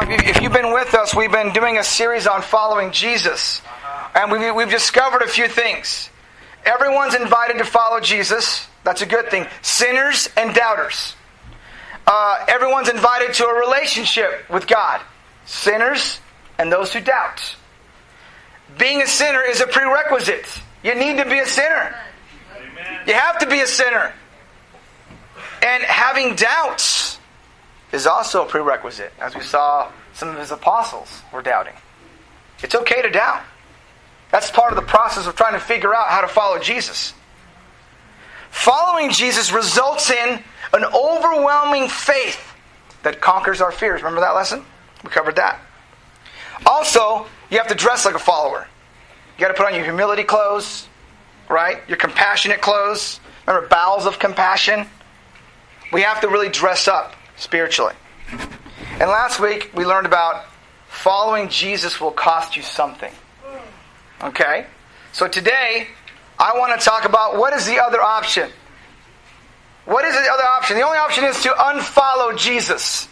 If you've been with us, we've been doing a series on following Jesus. And we've, we've discovered a few things. Everyone's invited to follow Jesus. That's a good thing. Sinners and doubters. Uh, everyone's invited to a relationship with God. Sinners and those who doubt. Being a sinner is a prerequisite. You need to be a sinner. Amen. You have to be a sinner. And having doubts is also a prerequisite, as we saw some of his apostles were doubting. It's okay to doubt. That's part of the process of trying to figure out how to follow Jesus. Following Jesus results in an overwhelming faith that conquers our fears. Remember that lesson? We covered that. Also, you have to dress like a follower. You got to put on your humility clothes, right? Your compassionate clothes. Remember, bowels of compassion. We have to really dress up spiritually. And last week, we learned about following Jesus will cost you something. Okay? So today, I want to talk about what is the other option. What is the other option? The only option is to unfollow Jesus.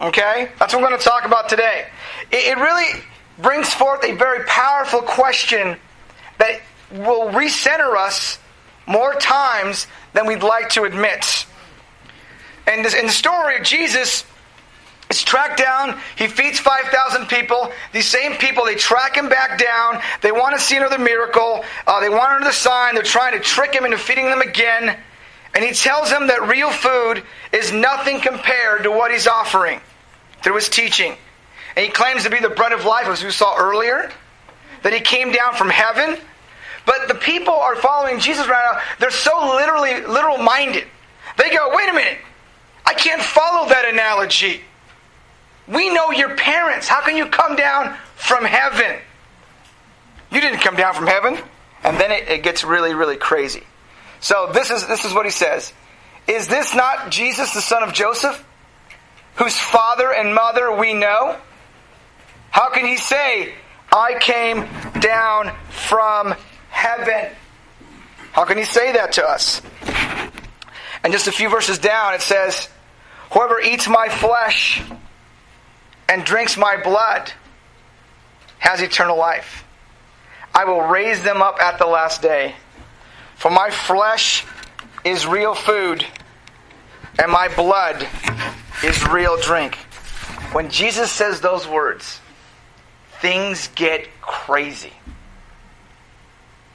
Okay? That's what we're going to talk about today. It, really brings forth a very powerful question that will recenter us more times than we'd like to admit. And in the story of Jesus, is tracked down. He feeds 5,000 people. These same people, they track him back down. They want to see another miracle. Uh, they want another sign. They're trying to trick him into feeding them again. And he tells them that real food is nothing compared to what he's offering through his teaching. And he claims to be the bread of life, as we saw earlier, that he came down from heaven. But the people are following Jesus right now. They're so literally literal minded. They go, wait a minute. I can't follow that analogy. We know your parents. How can you come down from heaven? You didn't come down from heaven. And then it, it gets really, really crazy. So this is this is what he says. Is this not Jesus, the son of Joseph, whose father and mother we know? How can he say, I came down from heaven? How can he say that to us? And just a few verses down, it says, Whoever eats my flesh and drinks my blood has eternal life. I will raise them up at the last day. For my flesh is real food, and my blood is real drink. When Jesus says those words, things get crazy.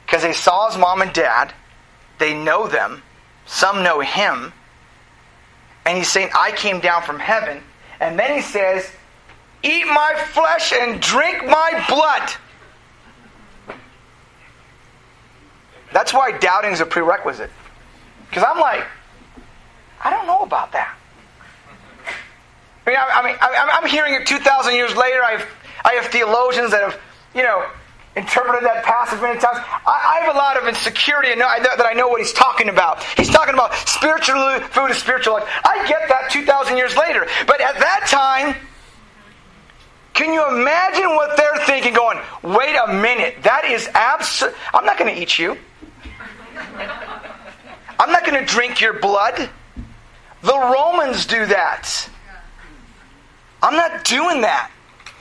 Because they saw his mom and dad, they know them, some know him, and he's saying, I came down from heaven. And then he says, Eat my flesh and drink my blood. That's why doubting is a prerequisite. Because I'm like, I don't know about that. I mean, I, mean, I, am hearing it 2,000 years later. I have, I have theologians that have, you know, interpreted that passage many times. I, I have a lot of insecurity and I that I know what he's talking about. He's talking about spiritual food is spiritual life. I get that 2,000 years later. But at that time, can you imagine what they're thinking? Going, wait a minute, that is absurd. I'm not going to eat you. I'm not going to drink your blood. The Romans do that. I'm not doing that.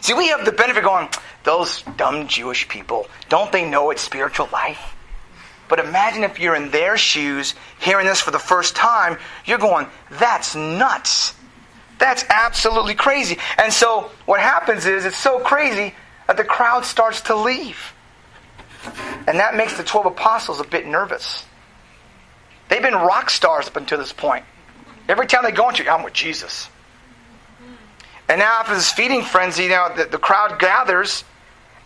See, we have the benefit going, those dumb Jewish people, don't they know it's spiritual life? But imagine if you're in their shoes, hearing this for the first time, you're going, that's nuts. That's absolutely crazy. And so what happens is it's so crazy that the crowd starts to leave. And that makes the 12 apostles a bit nervous. They've been rock stars up until this point. Every time they go into, I'm with Jesus. And now after this feeding frenzy, you know, the, the crowd gathers,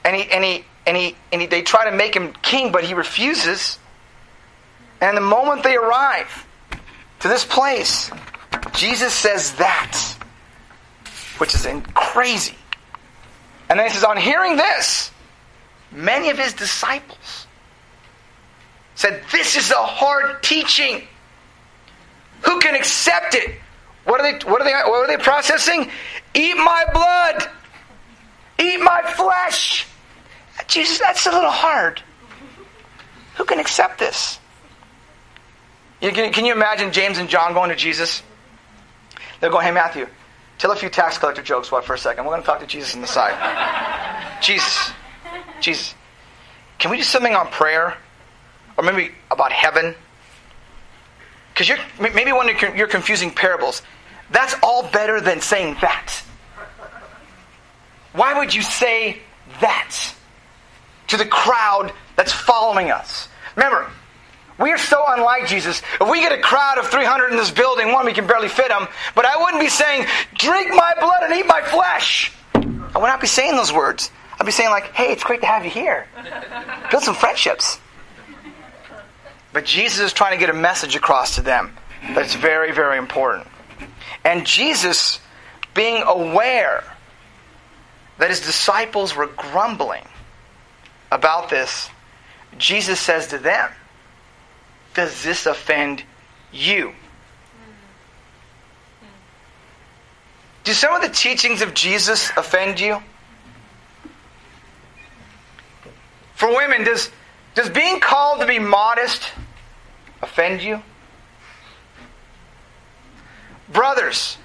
and he and he and he and he, they try to make him king, but he refuses. And the moment they arrive to this place, Jesus says that, which is crazy. And then he says, on hearing this, many of his disciples said, This is a hard teaching. Who can accept it? What are they, what are they, what are they processing? Eat my blood. Eat my flesh. Jesus, that's a little hard. Who can accept this? Can, you imagine James and John going to Jesus? They're going, hey, Matthew, Tell a few tax collector jokes for a second. We're going to talk to Jesus on the side. Jesus, Jesus, can we do something on prayer? Or maybe about heaven? Because you're, maybe you're, you're confusing parables, that's all better than saying that. Why would you say that to the crowd that's following us? Remember, we are so unlike Jesus. If we get a crowd of 300 in this building, one, we can barely fit them, but I wouldn't be saying, drink my blood and eat my flesh. I would not be saying those words. I'd be saying, like, hey, it's great to have you here. Build some friendships. But Jesus is trying to get a message across to them that's very, very important. And Jesus, being aware that his disciples were grumbling about this, Jesus says to them, Does this offend you? Do some of the teachings of Jesus offend you? For women, does, does being called to be modest offend you? Brothers,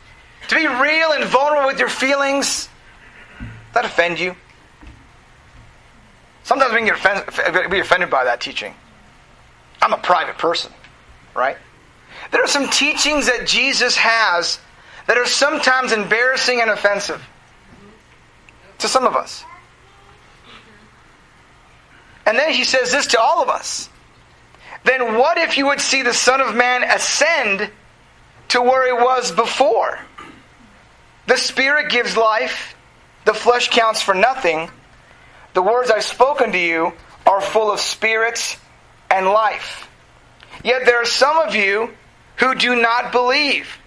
to be real and vulnerable with your feelings, that offend you? Sometimes we can get offended, be offended by that teaching. I'm a private person, right? There are some teachings that Jesus has that are sometimes embarrassing and offensive to some of us. And then he says this to all of us. Then what if you would see the Son of Man ascend to where he was before? The Spirit gives life, the flesh counts for nothing. The words I've spoken to you are full of spirit and life. Yet there are some of you who do not believe.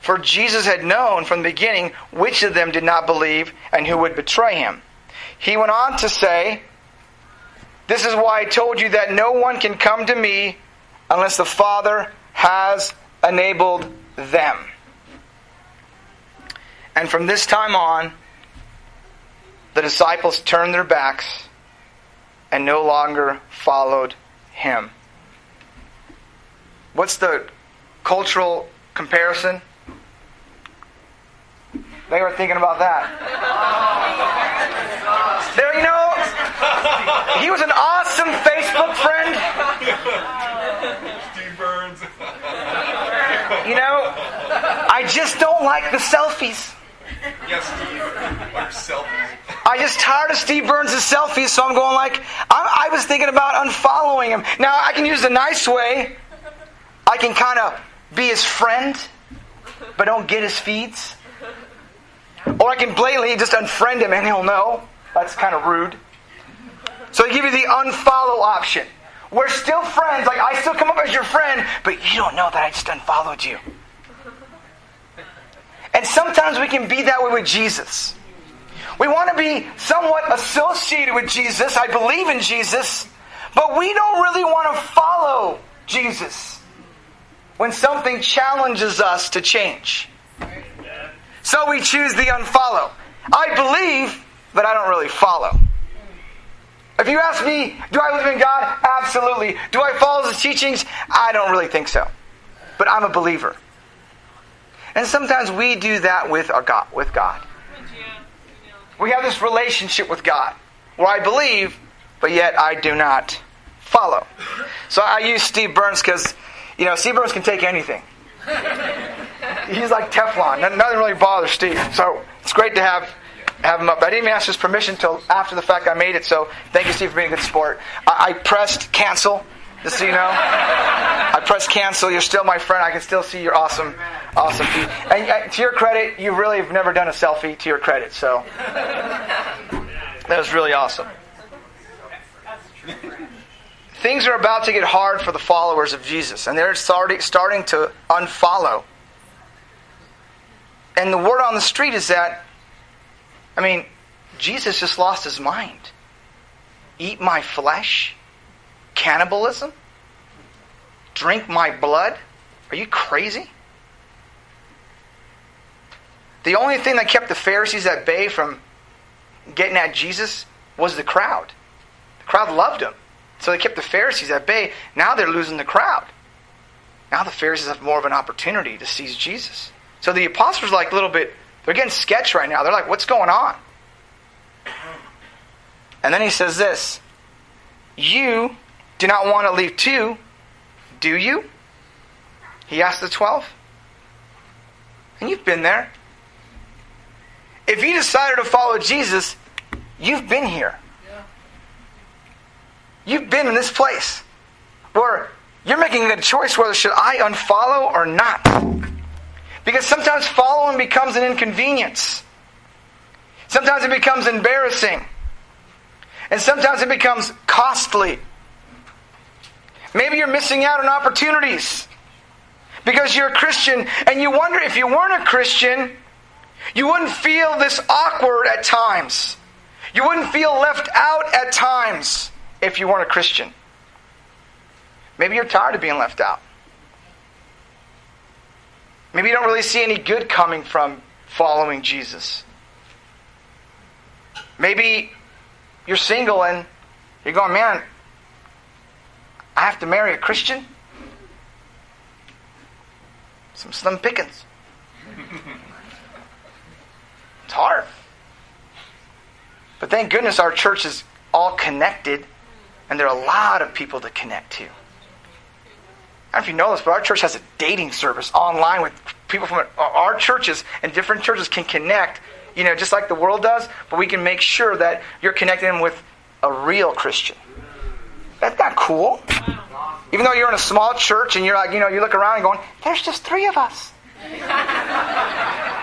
For Jesus had known from the beginning which of them did not believe and who would betray him. He went on to say, This is why I told you that no one can come to me unless the Father has enabled them. And from this time on, the disciples turned their backs and no longer followed him. What's the cultural comparison? They were thinking about that. There, you know, he was an awesome Facebook friend. Steve Burns. You know, I just don't like the selfies. Yes, Steve. Like selfies. I just tired of Steve Burns' selfies, so I'm going like, I, I was thinking about unfollowing him. Now, I can use the nice way. I can kind of be his friend, but don't get his feeds. Or I can blatantly just unfriend him and he'll know. That's kind of rude. So I give you the unfollow option. We're still friends. Like, I still come up as your friend, but you don't know that I just unfollowed you. And sometimes we can be that way with Jesus. We want to be somewhat associated with Jesus. I believe in Jesus. But we don't really want to follow Jesus when something challenges us to change. So we choose the unfollow. I believe, but I don't really follow. If you ask me, do I believe in God? Absolutely. Do I follow his teachings? I don't really think so. But I'm a believer. And sometimes we do that with our God, with God. We have this relationship with God where I believe, but yet I do not follow. So I use Steve Burns because, you know, Steve Burns can take anything. He's like Teflon. Nothing really bothers Steve. So it's great to have have him up. I didn't even ask his permission until after the fact I made it. So thank you, Steve, for being a good sport. I, I pressed cancel, just so you know. I pressed cancel. You're still my friend. I can still see you're awesome, awesome. And uh, to your credit, you really have never done a selfie. To your credit, so that was really awesome. Things are about to get hard for the followers of Jesus, and they're starting starting to unfollow. And the word on the street is that I mean, Jesus just lost his mind. Eat my flesh? Cannibalism? Drink my blood? Are you crazy? The only thing that kept the Pharisees at bay from getting at Jesus was the crowd. The crowd loved him. So they kept the Pharisees at bay. Now they're losing the crowd. Now the Pharisees have more of an opportunity to seize Jesus. So the apostles are like a little bit They're getting sketched right now. They're like, what's going on? And then he says this You do not want to leave too, do you? He asked the 12. And you've been there. If you decided to follow Jesus, you've been here. You've been in this place where you're making a choice whether should I unfollow or not. Because sometimes following becomes an inconvenience. Sometimes it becomes embarrassing. And sometimes it becomes costly. Maybe you're missing out on opportunities because you're a Christian and you wonder if you weren't a Christian, you wouldn't feel this awkward at times. You wouldn't feel left out at times if you weren't a Christian. Maybe you're tired of being left out. Maybe you don't really see any good coming from following Jesus. Maybe you're single and you're going, man, I have to marry a Christian? Some slim pickings. It's hard. But thank goodness our church is all connected, and there are a lot of people to connect to. I don't know if you know this, but our church has a dating service online with people from our churches and different churches can connect, you know, just like the world does, but we can make sure that you're connecting with a real Christian. That's not cool. Even though you're in a small church and you're like, you know, you look around and going, there's just three of us.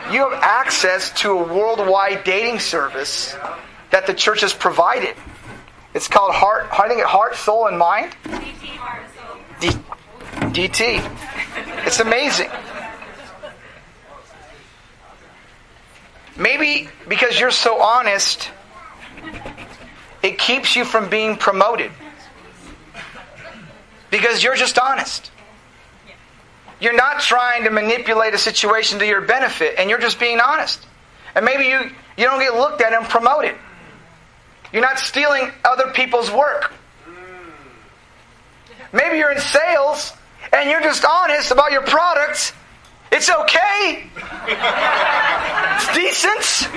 You have access to a worldwide dating service that the church has provided. It's called Heart, I think Heart, Soul, and Mind. D, DT. It's amazing. Maybe because you're so honest, it keeps you from being promoted. Because you're just honest. You're not trying to manipulate a situation to your benefit, and you're just being honest. And maybe you, you don't get looked at and promoted. You're not stealing other people's work. Maybe you're in sales and you're just honest about your products. It's okay. It's decent.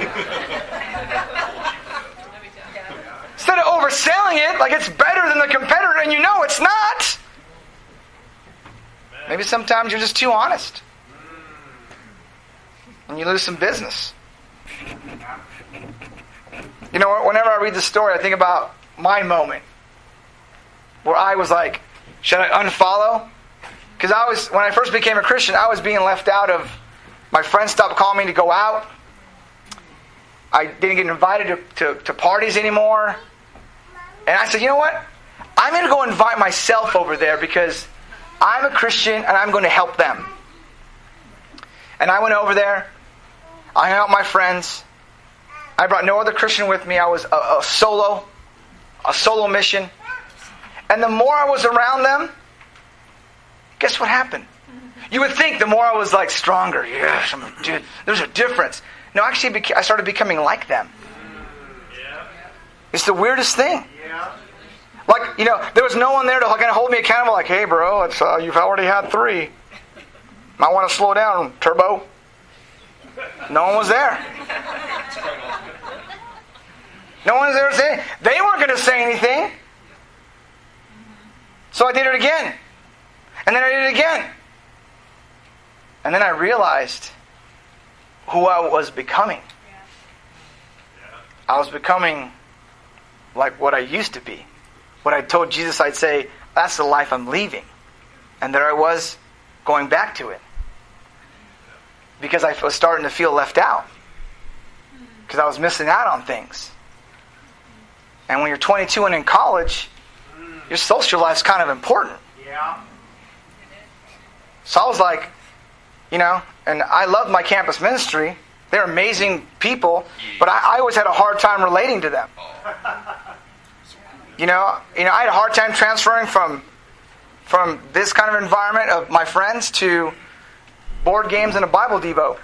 Instead of overselling it like it's better than the competitor and you know it's not. Maybe sometimes you're just too honest. And you lose some business. You know, whenever I read the story, I think about my moment where I was like, should I unfollow? Because I was, when I first became a Christian, I was being left out of, my friends stopped calling me to go out. I didn't get invited to, to, to parties anymore. And I said, you know what? I'm going to go invite myself over there because I'm a Christian and I'm going to help them. And I went over there. I hung out with my friends. I brought no other Christian with me. I was a, a solo, a solo mission. And the more I was around them, guess what happened? You would think the more I was like stronger, yes, I'm a dude. There's a difference. No, actually, I started becoming like them. It's the weirdest thing. You know, there was no one there to kind of hold me accountable, like, hey, bro, it's, uh, you've already had three. Might want to slow down, turbo. No one was there. No one was there to say, they weren't going to say anything. So I did it again. And then I did it again. And then I realized who I was becoming. I was becoming like what I used to be. What I told Jesus I'd say, that's the life I'm leaving. And there I was going back to it. Because I was starting to feel left out. Because I was missing out on things. And when you're 22 and in college, your social life's kind of important. Yeah. So I was like, you know, and I love my campus ministry. They're amazing people, but I, I always had a hard time relating to them. Oh. You know, you know, I had a hard time transferring from from this kind of environment of my friends to board games and a Bible devo.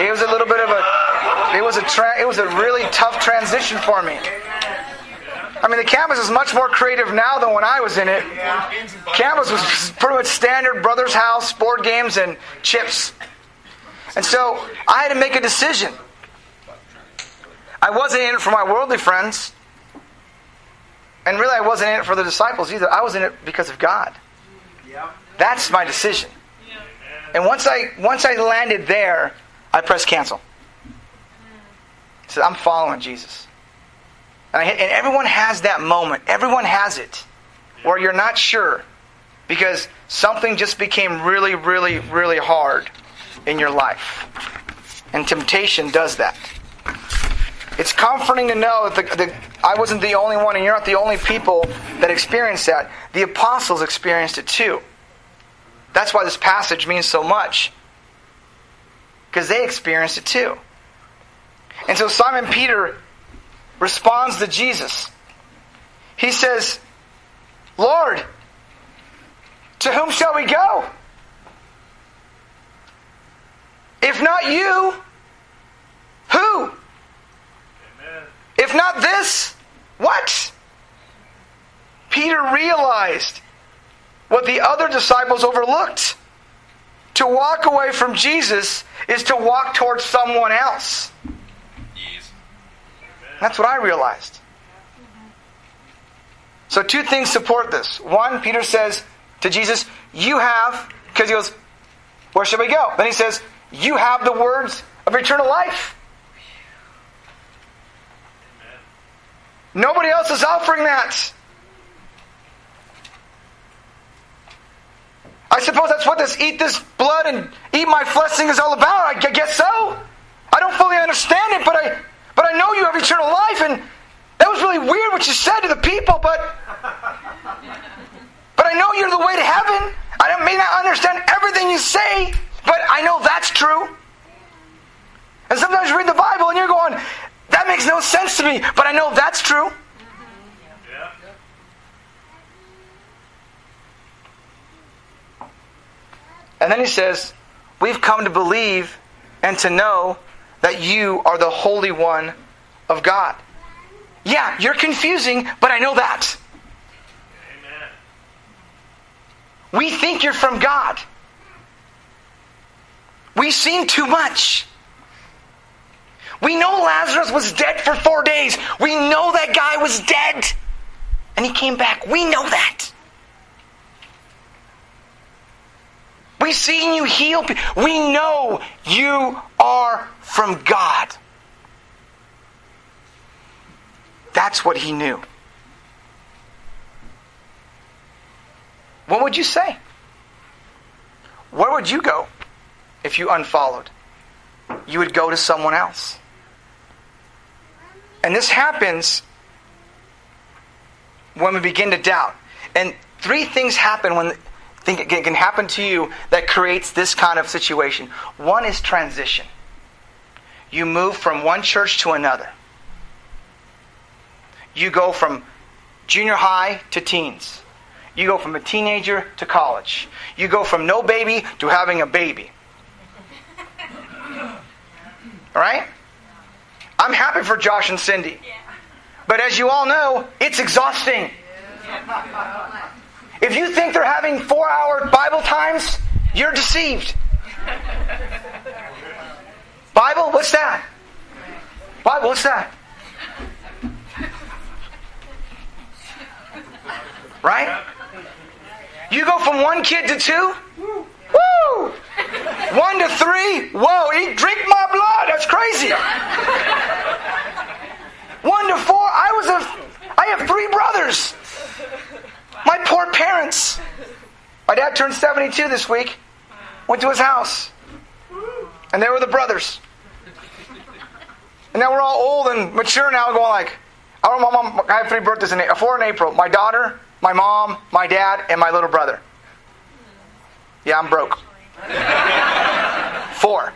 It was a little bit of a it was a tra- it was a really tough transition for me. I mean, the campus is much more creative now than when I was in it. Campus was pretty much standard brothers' house, board games, and chips. And so I had to make a decision. I wasn't in it for my worldly friends. And really, I wasn't in it for the disciples either. I was in it because of God. That's my decision. And once I once I landed there, I pressed cancel. Said, I'm following Jesus. And, I, and everyone has that moment. Everyone has it where you're not sure because something just became really, really, really hard in your life. And temptation does that. It's comforting to know that the, the, I wasn't the only one, and you're not the only people that experienced that. The apostles experienced it too. That's why this passage means so much. Because they experienced it too. And so Simon Peter responds to Jesus. He says, Lord, to whom shall we go? If not you, who? If not this, what? Peter realized what the other disciples overlooked. To walk away from Jesus is to walk towards someone else. That's what I realized. So, two things support this. One, Peter says to Jesus, You have, because he goes, Where should we go? Then he says, You have the words of eternal life. Nobody else is offering that. I suppose that's what this eat this blood and eat my flesh thing is all about. I guess so. I don't fully understand it, but I but I know you have eternal life, and that was really weird what you said to the people, but but I know you're the way to heaven. I may not understand everything you say, but I know that's true. And sometimes you read the Bible and you're going, that makes no sense to me, but I know that's true. And then he says, We've come to believe and to know that you are the Holy One of God. Yeah, you're confusing, but I know that. Amen. We think you're from God. We've seen too much. We know Lazarus was dead for four days. We know that guy was dead. And he came back. We know that. We've seen you heal. We know you are from God. That's what he knew. What would you say? Where would you go if you unfollowed? You would go to someone else. And this happens when we begin to doubt. And three things happen when think can happen to you that creates this kind of situation. One is transition. You move from one church to another. You go from junior high to teens. You go from a teenager to college. You go from no baby to having a baby. All right? I'm happy for Josh and Cindy. But as you all know, it's exhausting. If you think they're having four hour Bible times, you're deceived. Bible, what's that? Bible, what's that? Right? You go from one kid to two? Woo! One to three? Whoa, eat, drink my blood. That's crazy. One to four? I was a I have three brothers. My poor parents. My dad turned 72 this week. Went to his house. And there were the brothers. And now we're all old and mature now, going like, I, don't. my mom, I have three birthdays in four in April. My daughter, my mom, my dad, and my little brother. Yeah, I'm broke. Four.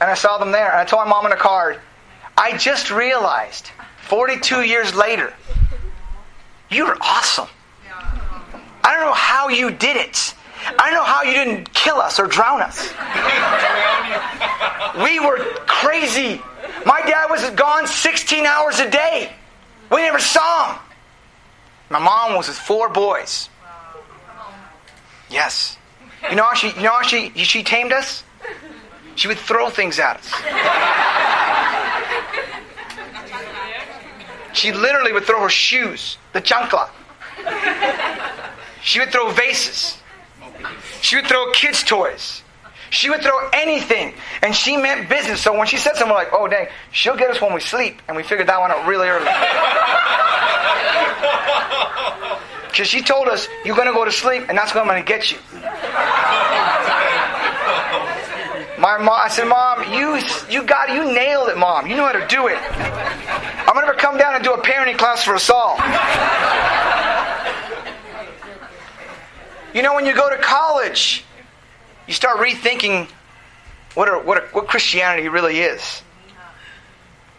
And I saw them there, and I told my mom in a card, I just realized, 42 years later, you're awesome. I don't know how you did it. I don't know how you didn't kill us or drown us. We were crazy. My dad was gone 16 hours a day. We never saw him. My mom was with four boys. Yes. You know how she you know how she she tamed us? She would throw things at us. She literally would throw her shoes, the chancla. She would throw vases. She would throw kids' toys. She would throw anything. And she meant business. So when she said something like, oh, dang, she'll get us when we sleep. And we figured that one out really early. Because she told us, you're going to go to sleep, and that's when I'm going to get you. My mom, I said, Mom, you, you got you nailed it, Mom. You know how to do it. I'm to come down and do a parenting class for us all. You know, when you go to college, you start rethinking what, what, what Christianity really is.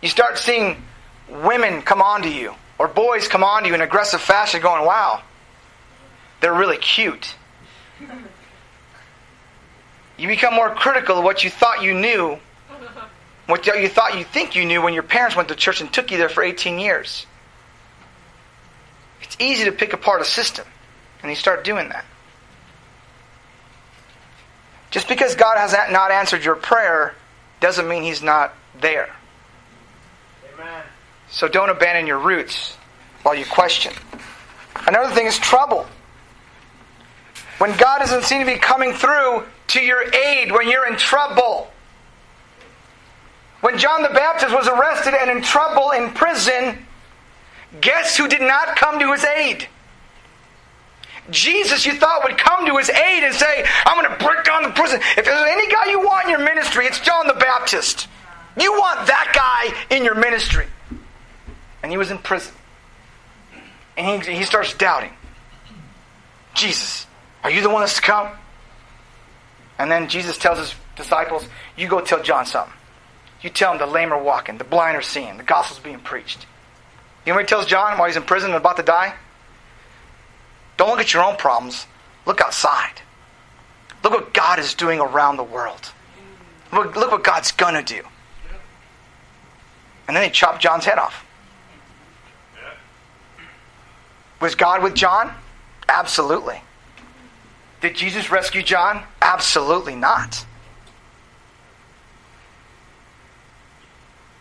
You start seeing women come onto you, or boys come onto you in aggressive fashion, going, wow, they're really cute. You become more critical of what you thought you knew, what you thought you think you knew when your parents went to church and took you there for 18 years. It's easy to pick apart a system, and you start doing that. Just because God has not answered your prayer doesn't mean He's not there. Amen. So don't abandon your roots while you question. Another thing is trouble. When God doesn't seem to be coming through to your aid when you're in trouble. When John the Baptist was arrested and in trouble in prison, guess who did not come to his aid? Jesus, you thought, would come to his aid and say, I'm going to break down the prison. If there's any guy you want in your ministry, it's John the Baptist. You want that guy in your ministry. And he was in prison. And he, he starts doubting Jesus, are you the one that's to come? And then Jesus tells his disciples, You go tell John something. You tell him the lame are walking, the blind are seeing, the gospel's being preached. You know what he tells John while he's in prison and about to die? Don't look at your own problems. Look outside. Look what God is doing around the world. Look, look what God's going to do. And then he chopped John's head off. Was God with John? Absolutely. Did Jesus rescue John? Absolutely not.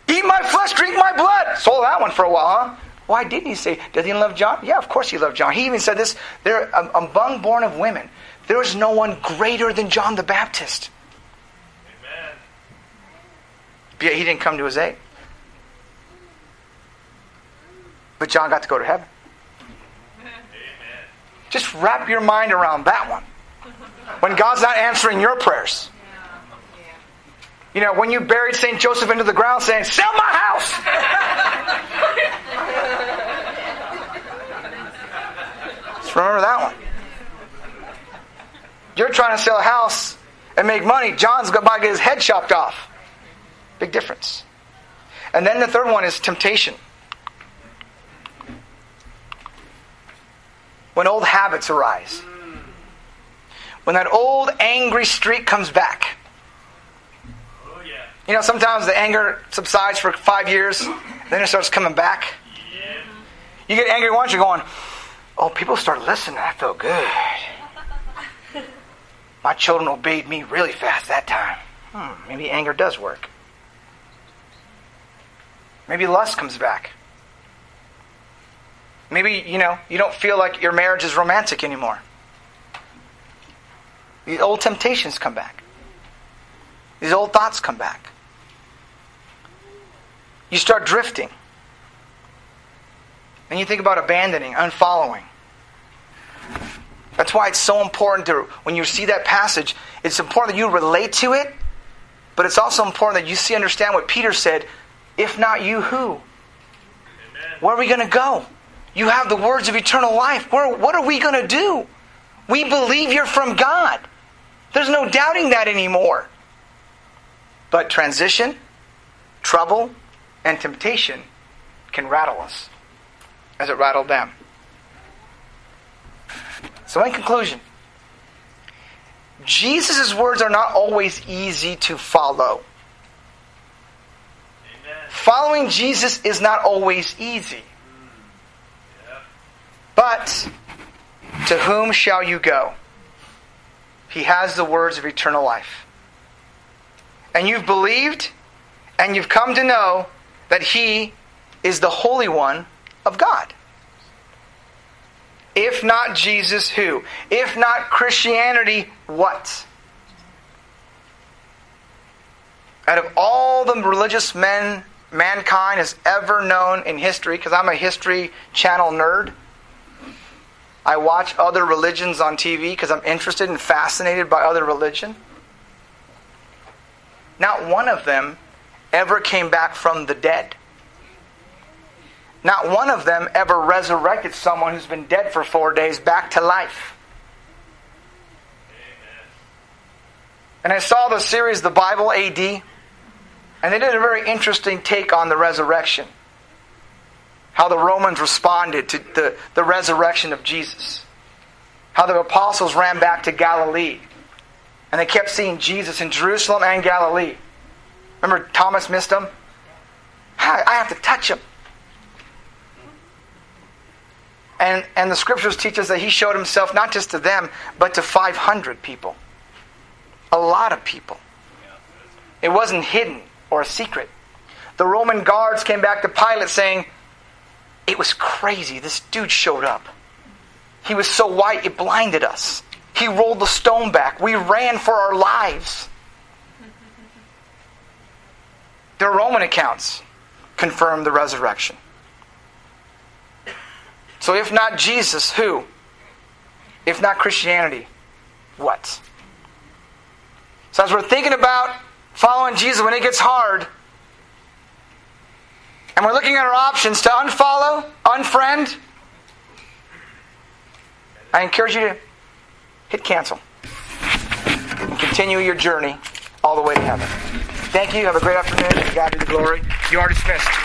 Eat my flesh, drink my blood. Sold that one for a while, huh? Why didn't he say, does he love John? Yeah, of course he loved John. He even said this, there um, among born of women, there is no one greater than John the Baptist. Amen. But yet he didn't come to his aid. But John got to go to heaven. Amen. Just wrap your mind around that one. When God's not answering your prayers. You know, when you buried St. Joseph into the ground saying, Sell my house! Just remember that one. You're trying to sell a house and make money. John's going to get his head chopped off. Big difference. And then the third one is temptation. When old habits arise. When that old angry streak comes back. You know, sometimes the anger subsides for five years, then it starts coming back. You get angry once, you're going, oh, people start listening. I felt good. My children obeyed me really fast that time. Hmm, maybe anger does work. Maybe lust comes back. Maybe, you know, you don't feel like your marriage is romantic anymore. These old temptations come back. These old thoughts come back you start drifting. And you think about abandoning, unfollowing. That's why it's so important to, when you see that passage, it's important that you relate to it, but it's also important that you see, understand what Peter said. If not you, who? Where are we going to go? You have the words of eternal life. Where, what are we going to do? We believe you're from God. There's no doubting that anymore. But transition, trouble, and temptation can rattle us as it rattled them. So, in conclusion, Jesus' words are not always easy to follow. Amen. Following Jesus is not always easy. Mm. Yeah. But to whom shall you go? He has the words of eternal life. and you've believed and you've come to know that He is the Holy One of God. If not Jesus, who? If not Christianity, what? Out of all the religious men mankind has ever known in history, because I'm a History Channel nerd, I watch other religions on TV because I'm interested and fascinated by other religion. Not one of them ever came back from the dead. Not one of them ever resurrected someone who's been dead for four days back to life. And I saw the series The Bible AD, and they did a very interesting take on the resurrection. How the Romans responded to the, the resurrection of Jesus. How the apostles ran back to Galilee. And they kept seeing Jesus in Jerusalem and Galilee. Remember, Thomas missed him? I have to touch him. And, and the scriptures teach us that he showed himself not just to them, but to 500 people. A lot of people. It wasn't hidden or a secret. The Roman guards came back to Pilate saying, It was crazy. This dude showed up. He was so white, it blinded us. He rolled the stone back. We ran for our lives. The Roman accounts confirm the resurrection. So, if not Jesus, who? If not Christianity, what? So, as we're thinking about following Jesus when it gets hard, and we're looking at our options to unfollow, unfriend, I encourage you to hit cancel and continue your journey all the way to heaven. Thank you. Have a great afternoon. God be the glory. You are dismissed.